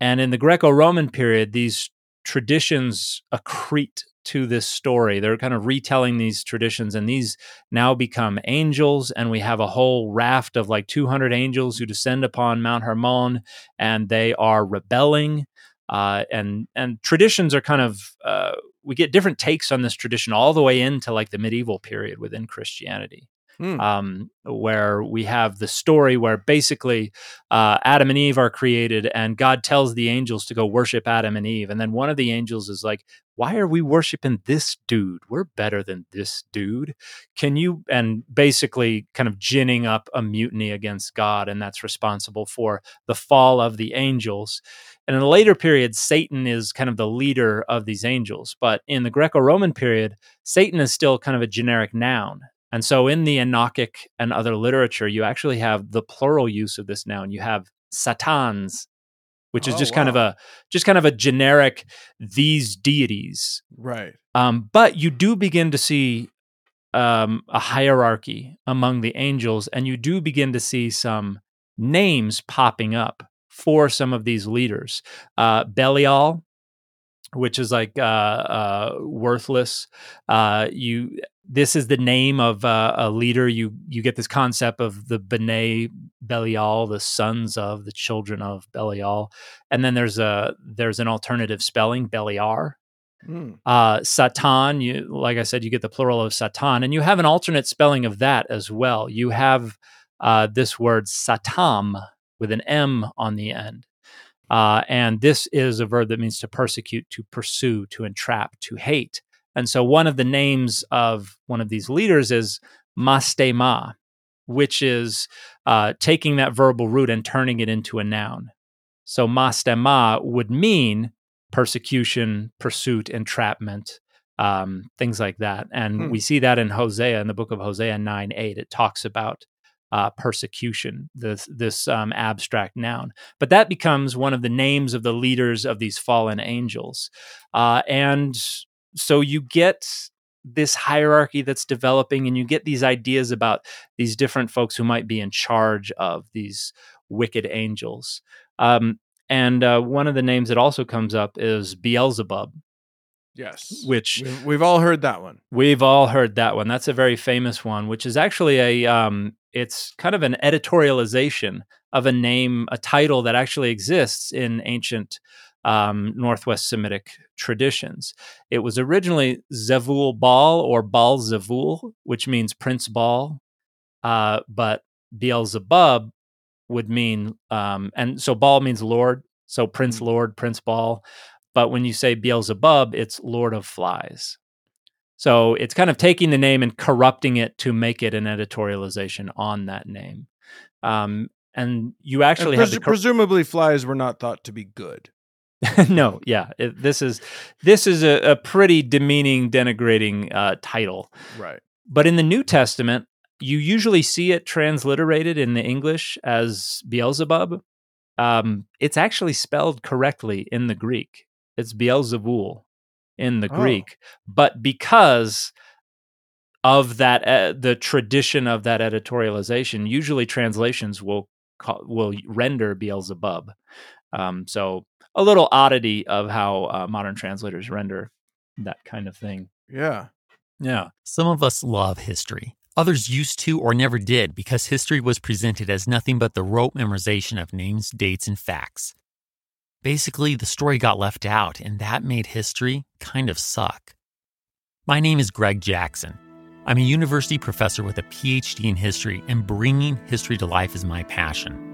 And in the Greco Roman period, these traditions accrete to this story. They're kind of retelling these traditions, and these now become angels. And we have a whole raft of like 200 angels who descend upon Mount Hermon, and they are rebelling. Uh, and and traditions are kind of uh, we get different takes on this tradition all the way into like the medieval period within Christianity. Hmm. Um, where we have the story where basically uh, Adam and Eve are created, and God tells the angels to go worship Adam and Eve. And then one of the angels is like, Why are we worshiping this dude? We're better than this dude. Can you? And basically, kind of ginning up a mutiny against God, and that's responsible for the fall of the angels. And in a later period, Satan is kind of the leader of these angels. But in the Greco Roman period, Satan is still kind of a generic noun. And so in the Enochic and other literature, you actually have the plural use of this noun. You have satans, which is oh, just wow. kind of a just kind of a generic these deities. Right. Um, but you do begin to see um, a hierarchy among the angels, and you do begin to see some names popping up for some of these leaders. Uh, Belial, which is like uh, uh, worthless. Uh, you this is the name of uh, a leader. You you get this concept of the B'nai Belial, the sons of the children of Belial, and then there's a there's an alternative spelling Beliar. Mm. Uh, Satan, you like I said, you get the plural of Satan, and you have an alternate spelling of that as well. You have uh, this word Satam, with an M on the end. Uh, and this is a verb that means to persecute, to pursue, to entrap, to hate. And so one of the names of one of these leaders is mastema, which is uh, taking that verbal root and turning it into a noun. So mastema would mean persecution, pursuit, entrapment, um, things like that. And hmm. we see that in Hosea, in the book of Hosea 9 8. It talks about uh, persecution, this this um, abstract noun. But that becomes one of the names of the leaders of these fallen angels, uh, and so you get this hierarchy that's developing, and you get these ideas about these different folks who might be in charge of these wicked angels. Um, and uh, one of the names that also comes up is Beelzebub. Yes. Which we've, we've, all heard that one. We've all heard that one. That's a very famous one, which is actually a um, it's kind of an editorialization of a name, a title that actually exists in ancient um, Northwest Semitic traditions. It was originally Zevul Baal or Baal Zevul, which means Prince Baal, uh, but Beelzebub would mean, um, and so Baal means Lord, so Prince mm-hmm. Lord, Prince Baal. But when you say Beelzebub, it's Lord of Flies. So it's kind of taking the name and corrupting it to make it an editorialization on that name. Um, and you actually and pres- have cor- presumably flies were not thought to be good. no, yeah, it, this is this is a, a pretty demeaning, denigrating uh, title. Right. But in the New Testament, you usually see it transliterated in the English as Beelzebub. Um, it's actually spelled correctly in the Greek. It's Beelzebul. in the Oh. Greek, but because of that uh, the tradition of that editorialization, usually translations will call, will render Beelzebub. Um, so a little oddity of how uh, modern translators render that kind of thing. Yeah. Yeah. Some of us love history. Others used to or never did because history was presented as nothing but the rote memorization of names, dates, and facts. Basically, the story got left out, and that made history kind of suck. My name is Greg Jackson. I'm a university professor with a PhD in history, and bringing history to life is my passion.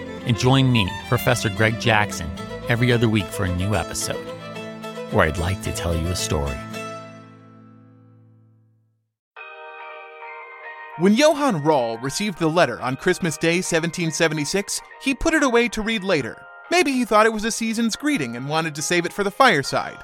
and join me, Professor Greg Jackson, every other week for a new episode where I'd like to tell you a story. When Johann Rall received the letter on Christmas Day 1776, he put it away to read later. Maybe he thought it was a season's greeting and wanted to save it for the fireside.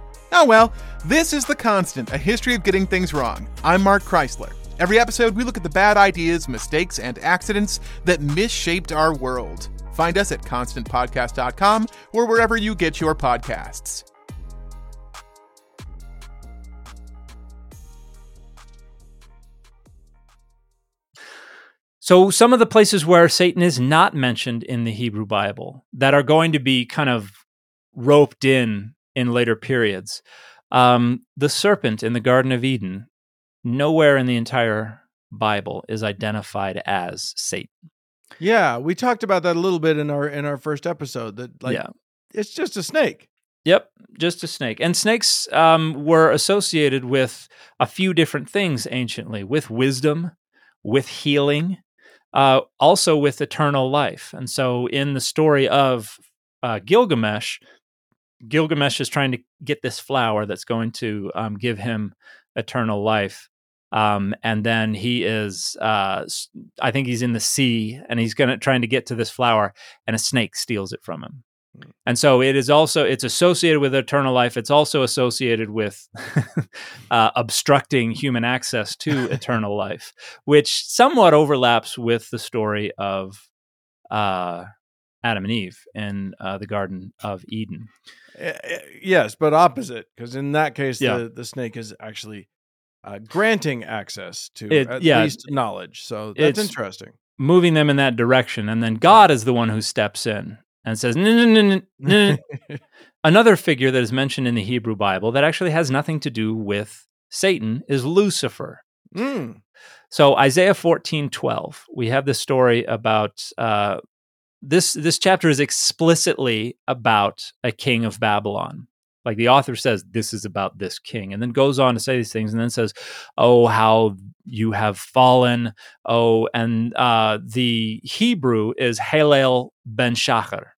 Oh well, this is The Constant, a history of getting things wrong. I'm Mark Chrisler. Every episode, we look at the bad ideas, mistakes, and accidents that misshaped our world. Find us at constantpodcast.com or wherever you get your podcasts. So, some of the places where Satan is not mentioned in the Hebrew Bible that are going to be kind of roped in in later periods. Um, the serpent in the Garden of Eden, nowhere in the entire Bible is identified as Satan. Yeah, we talked about that a little bit in our in our first episode that like yeah. it's just a snake. Yep, just a snake. And snakes um, were associated with a few different things anciently with wisdom, with healing, uh, also with eternal life. And so in the story of uh, Gilgamesh, Gilgamesh is trying to get this flower that's going to um, give him eternal life. Um, and then he is, uh, I think he's in the sea and he's gonna trying to get to this flower, and a snake steals it from him. And so it is also it's associated with eternal life. It's also associated with uh, obstructing human access to eternal life, which somewhat overlaps with the story of uh, Adam and Eve in uh, the Garden of Eden. Eh, eh, Yes, but opposite because in that case Yeah. the the snake is actually uh, granting access to It- at yeah, least knowledge. So that's interesting. moving them in that direction. And then God is the one who steps in and says, no, no, no, no, no. no." Another figure that is mentioned in the Hebrew Bible that actually has nothing to do with Satan is Lucifer. Mm. So Isaiah fourteen twelve, we have the story about uh, this. This chapter is explicitly about a king of Babylon. Like the author says, this is about this king, and then goes on to say these things, and then says, "Oh, how you have fallen!" Oh, and uh, the Hebrew is Halel ben Shachar,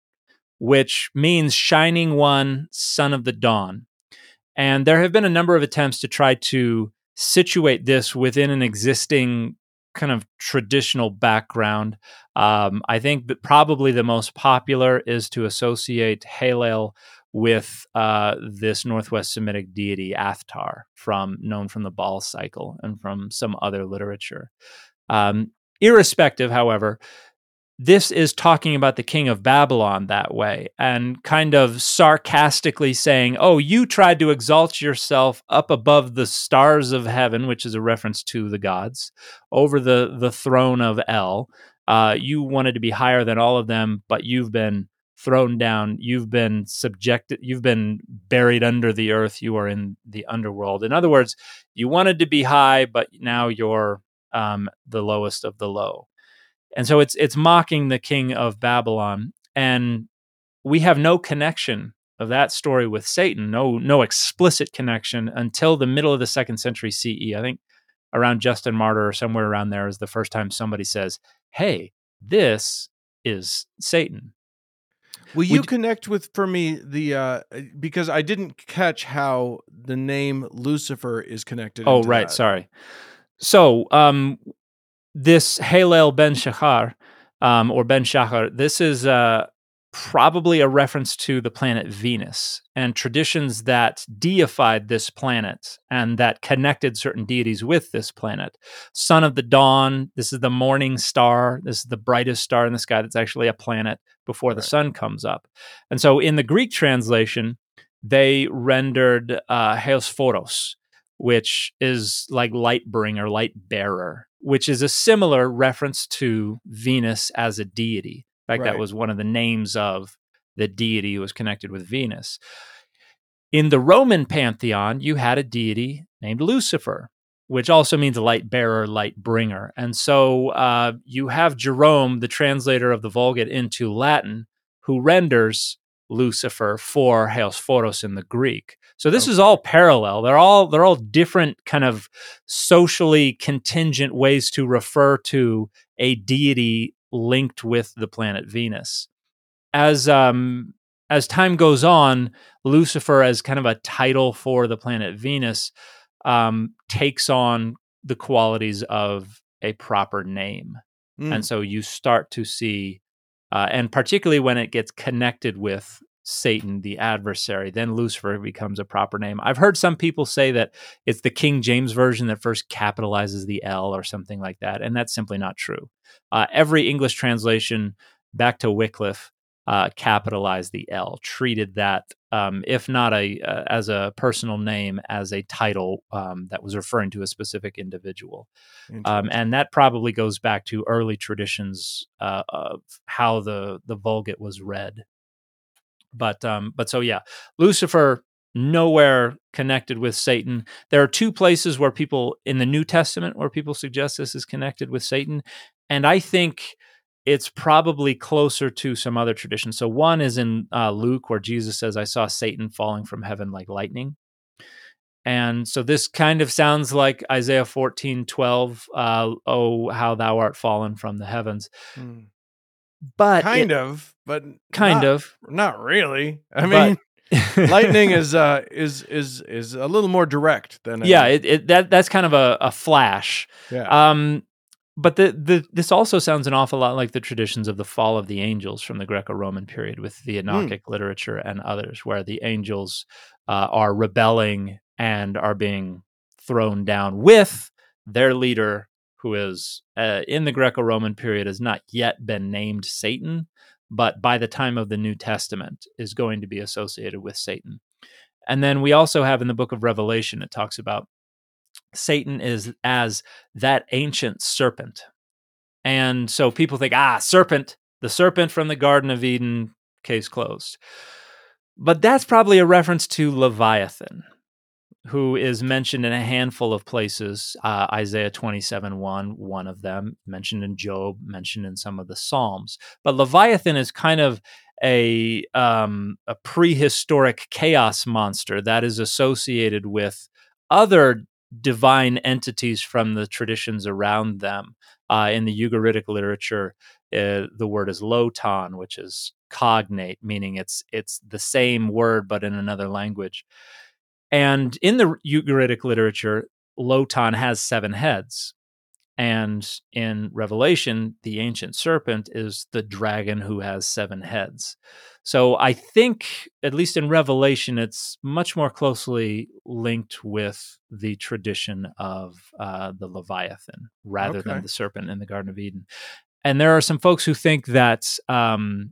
which means shining one, son of the dawn. And there have been a number of attempts to try to situate this within an existing kind of traditional background. Um, I think probably the most popular is to associate Halel with uh, this Northwest Semitic deity Athtar, from known from the Baal cycle and from some other literature. Um, irrespective, however, this is talking about the king of Babylon that way and kind of sarcastically saying, Oh, you tried to exalt yourself up above the stars of heaven, which is a reference to the gods, over the, the throne of El. Uh, you wanted to be higher than all of them, but you've been thrown down. You've been subjected, you've been buried under the earth. You are in the underworld. In other words, you wanted to be high, but now you're um, the lowest of the low. And so it's it's mocking the king of Babylon. And we have no connection of that story with Satan, no no explicit connection until the middle of the second century CE. I think around Justin Martyr or somewhere around there is the first time somebody says, "Hey, this is Satan." Will you connect with for me the uh because I didn't catch how the name Lucifer is connected. Oh, right. that. Sorry. So, um, this Halel ben Shachar, um, or Ben Shachar, this is uh, probably a reference to the planet Venus and traditions that deified this planet and that connected certain deities with this planet. Son of the dawn, this is the morning star, this is the brightest star in the sky that's actually a planet before the Right. sun comes up. And so in the Greek translation, they rendered uh, Heosphoros, which is like light bringer, light bearer, which is a similar reference to Venus as a deity. In fact, Right. that was one of the names of the deity who was connected with Venus. In the Roman pantheon, you had a deity named Lucifer, which also means light bearer, light bringer. And so uh, you have Jerome, the translator of the Vulgate into Latin, who renders Lucifer for Heosphoros in the Greek. So this is all parallel. They're all they're all different kind of socially contingent ways to refer to a deity linked with the planet Venus. As um as time goes on, Lucifer as kind of a title for the planet Venus um, takes on the qualities of a proper name. Mm. And so you start to see, uh, and particularly when it gets connected with Satan, the adversary, then Lucifer becomes a proper name. I've heard some people say that it's the King James version that first capitalizes the L or something like that. And that's simply not true. Uh, every English translation back to Wycliffe uh, capitalized the L, treated that, um, if not a uh, as a personal name, as a title um, that was referring to a specific individual. Um, and that probably goes back to early traditions uh, of how the the Vulgate was read. But um, but so yeah, Lucifer nowhere connected with Satan. There are two places where people in the New Testament where people suggest this is connected with Satan, and I think it's probably closer to some other traditions. So one is in uh, Luke where Jesus says, "I saw Satan falling from heaven like lightning." And so this kind of sounds like Isaiah 14, 12, uh, oh, how thou art fallen from the heavens. Mm. But kind it- of, but kind not, of. not really. I mean, lightning is uh is is is a little more direct than yeah, it, it, that that's kind of a, a flash. yeah. Um, but the, the this also sounds an awful lot like the traditions of the fall of the angels from the Greco-Roman period with the Enochic literature and others, where the angels uh, are rebelling and are being thrown down with their leader, who is uh, in the Greco-Roman period has not yet been named Satan, but by the time of the New Testament is going to be associated with Satan. And then we also have in the book of Revelation, it talks about Satan is as that ancient serpent. And so people think, ah, serpent, the serpent from the Garden of Eden, case closed. But that's probably a reference to Leviathan, who is mentioned in a handful of places. Uh, Isaiah 27 1, one of them, mentioned in Job, mentioned in some of the Psalms. But Leviathan is kind of a, um, a prehistoric chaos monster that is associated with other divine entities from the traditions around them. Uh, in the Ugaritic literature, uh, the word is lotan, which is cognate, meaning it's it's the same word but in another language. And in the Ugaritic literature, lotan has seven heads. And in Revelation, the ancient serpent is the dragon who has seven heads. So I think, at least in Revelation, it's much more closely linked with the tradition of uh, the Leviathan rather Okay. than the serpent in the Garden of Eden. And there are some folks who think that, um,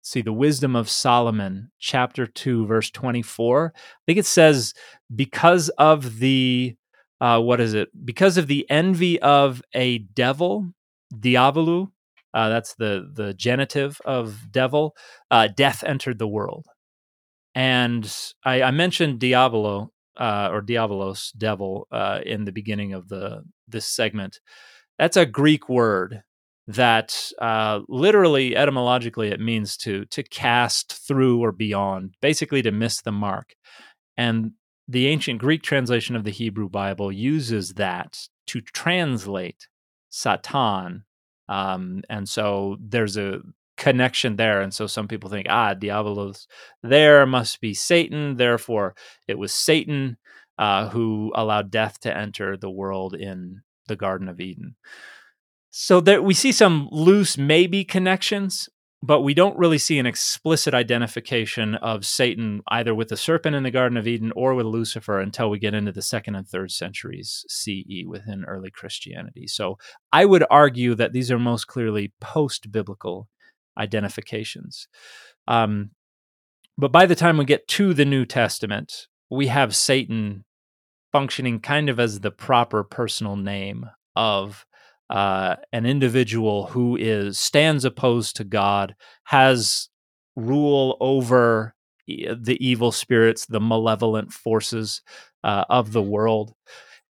see, the Wisdom of Solomon, chapter 2, verse 24, I think it says, because of the uh, what is it? Because of the envy of a devil, diabolu, Uh, that's the the genitive of devil. Uh, death entered the world, and I, I mentioned Diabolo uh, or Diabolos, devil, uh, in the beginning of the this segment. That's a Greek word that uh, literally etymologically it means to to cast through or beyond, basically to miss the mark. And the ancient Greek translation of the Hebrew Bible uses that to translate Satan. Um, and so there's a connection there. And so some people think, ah, Diabolos there must be Satan. Therefore, it was Satan uh, who allowed death to enter the world in the Garden of Eden. So there we see some loose maybe connections, but we don't really see an explicit identification of Satan either with the serpent in the Garden of Eden or with Lucifer until we get into the second and third centuries CE within early Christianity. So I would argue that these are most clearly post biblical identifications. Um, but by the time we get to the New Testament, we have Satan functioning kind of as the proper personal name of uh, an individual who is stands opposed to God, has rule over the evil spirits, the malevolent forces uh, of the world,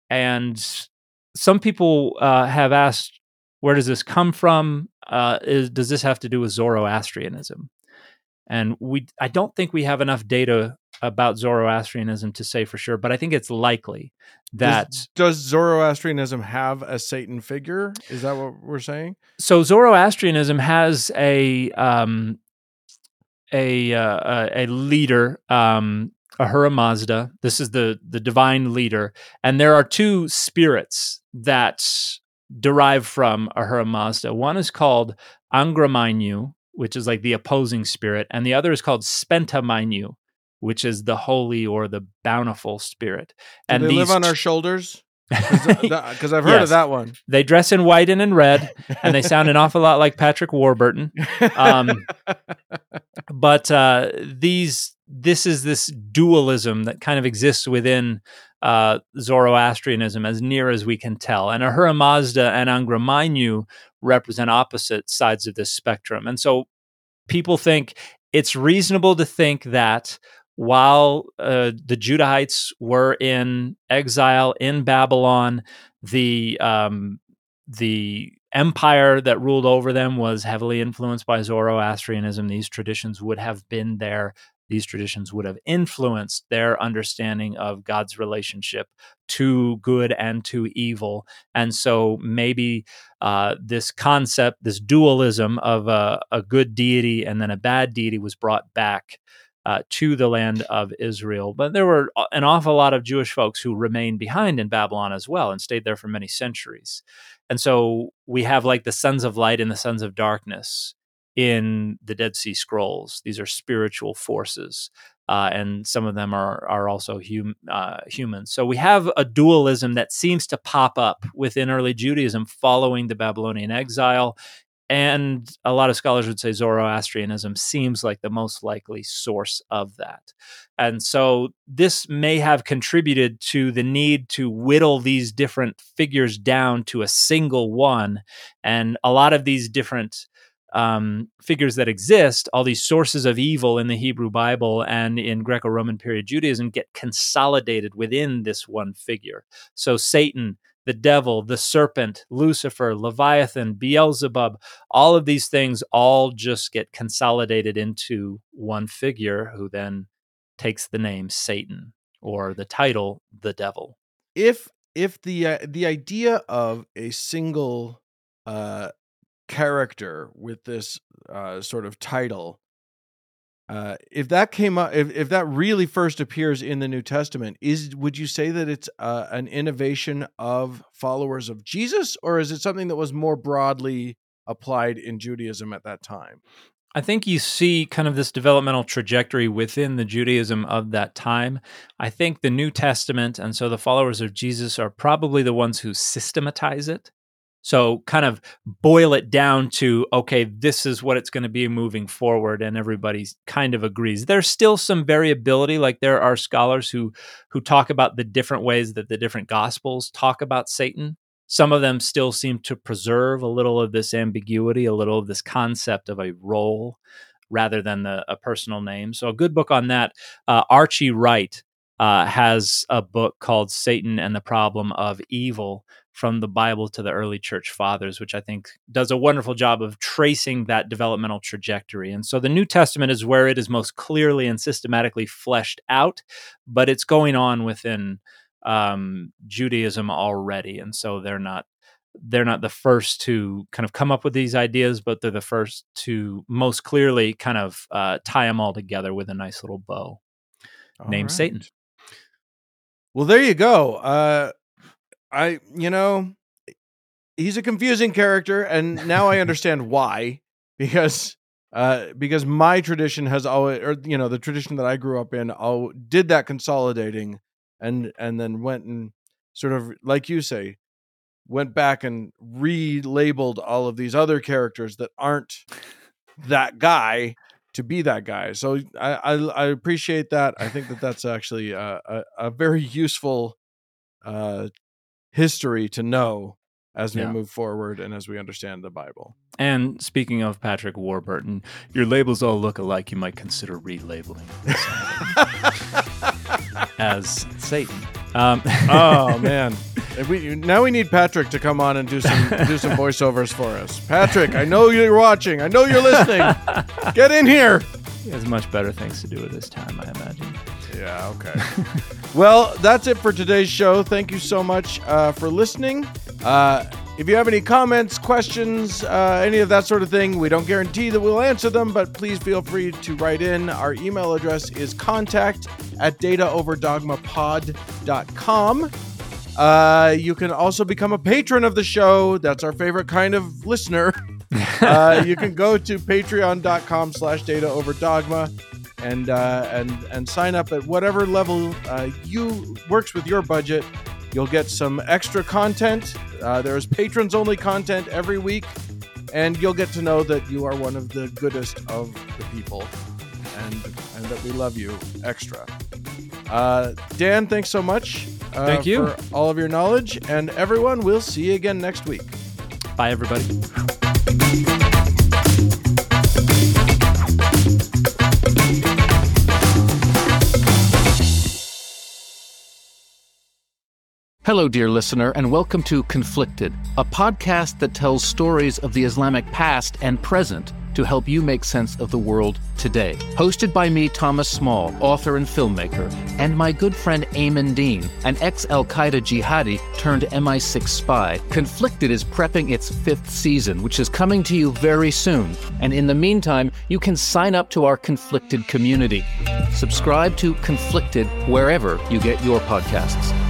and some people uh, have asked, where does this come from? Uh, is, does this have to do with Zoroastrianism? And we, I don't think we have enough data about Zoroastrianism to say for sure, but I think it's likely that does, does, Zoroastrianism have a Satan figure? Is that what we're saying? So Zoroastrianism has a um, a uh, a leader, um, Ahura Mazda. This is the the divine leader, and there are two spirits that derive from Ahura Mazda. One is called Angra Mainyu, which is like the opposing spirit, and the other is called Spenta Mainyu, which is the holy or the bountiful spirit. Do and they live on our shoulders? Because I've heard yes. of that one. They dress in white and in red, and they sound an awful lot like Patrick Warburton. Um, but uh, these, this is this dualism that kind of exists within uh, Zoroastrianism, as near as we can tell. And Ahura Mazda and Angra Mainyu represent opposite sides of this spectrum, and so people think it's reasonable to think that while uh, the Judahites were in exile in Babylon, the um, the empire that ruled over them was heavily influenced by Zoroastrianism. These traditions would have been there. These traditions would have influenced their understanding of God's relationship to good and to evil. And so maybe uh, this concept, this dualism of a, a good deity and then a bad deity was brought back uh, to the land of Israel. But there were an awful lot of Jewish folks who remained behind in Babylon as well and stayed there for many centuries. And so we have like the sons of light and the sons of darkness in the Dead Sea Scrolls. These are spiritual forces. Uh, and some of them are are also hum, uh, humans. So we have a dualism that seems to pop up within early Judaism following the Babylonian exile, and a lot of scholars would say Zoroastrianism seems like the most likely source of that. And so this may have contributed to the need to whittle these different figures down to a single one. And a lot of these different um, figures that exist, all these sources of evil in the Hebrew Bible and in Greco Roman period Judaism get consolidated within this one figure. So Satan the devil, the serpent, Lucifer, Leviathan, Beelzebub, all of these things all just get consolidated into one figure who then takes the name Satan or the title the devil. If if the uh, the idea of a single uh character with this uh sort of title uh, if that came up, if, if that really first appears in the New Testament, is would you say that it's uh, an innovation of followers of Jesus, or is it something that was more broadly applied in Judaism at that time? I think you see kind of this developmental trajectory within the Judaism of that time. I think the New Testament and so the followers of Jesus are probably the ones who systematize it. So, kind of boil it down to okay, this is what it's going to be moving forward, and everybody kind of agrees. There's still some variability. Like there are scholars who who talk about the different ways that the different gospels talk about Satan. Some of them still seem to preserve a little of this ambiguity, a little of this concept of a role rather than the, a personal name. So, a good book on that. Uh, Archie Wright uh, has a book called Satan and the Problem of Evil from the Bible to the early church fathers, which I think does a wonderful job of tracing that developmental trajectory. And so the New Testament is where it is most clearly and systematically fleshed out, but it's going on within um, Judaism already, and so they're not they're not the first to kind of come up with these ideas, but they're the first to most clearly kind of uh, tie them all together with a nice little bow all named right. Satan. Well, there you go. Uh, I, you know, he's a confusing character, and now I understand why. Because, uh, because my tradition has always, or you know, the tradition that I grew up in, all did that consolidating and and then went and sort of like you say went back and relabeled all of these other characters that aren't that guy to be that guy. So I I, I appreciate that. I think that that's actually a, a, a very useful uh, history to know as we yeah. move forward and as we understand the Bible. And speaking of Patrick Warburton, your labels all look alike. You might consider relabeling as Satan. Um, oh man, we, now we need Patrick to come on and do some do some voiceovers for us. Patrick, I know you're watching. I know you're listening. Get in here. He has much better things to do at this time, I imagine. Yeah. Okay. well, that's it for today's show. Thank you so much uh, for listening. Uh, if you have any comments, questions, uh, any of that sort of thing, we don't guarantee that we'll answer them, but please feel free to write in. Our email address is contact at dataoverdogmapod.com. Uh, you can also become a patron of the show. That's our favorite kind of listener. uh, you can go to patreon.com slash dataoverdogma and uh, and and sign up at whatever level uh, you works with your budget. You'll get some extra content. Uh, there is patrons only content every week, and you'll get to know that you are one of the goodest of the people, and and that we love you extra. Uh, Dan, thanks so much. Uh, Thank you for all of your knowledge, and everyone. We'll see you again next week. Bye, everybody. Hello, dear listener, and welcome to Conflicted, a podcast that tells stories of the Islamic past and present to help you make sense of the world today. Hosted by me, Thomas Small, author and filmmaker, and my good friend Aimen Dean, an ex Al Qaeda jihadi turned MI6 spy. Conflicted is prepping its fifth season, which is coming to you very soon. And in the meantime, you can sign up to our Conflicted community. Subscribe to Conflicted wherever you get your podcasts.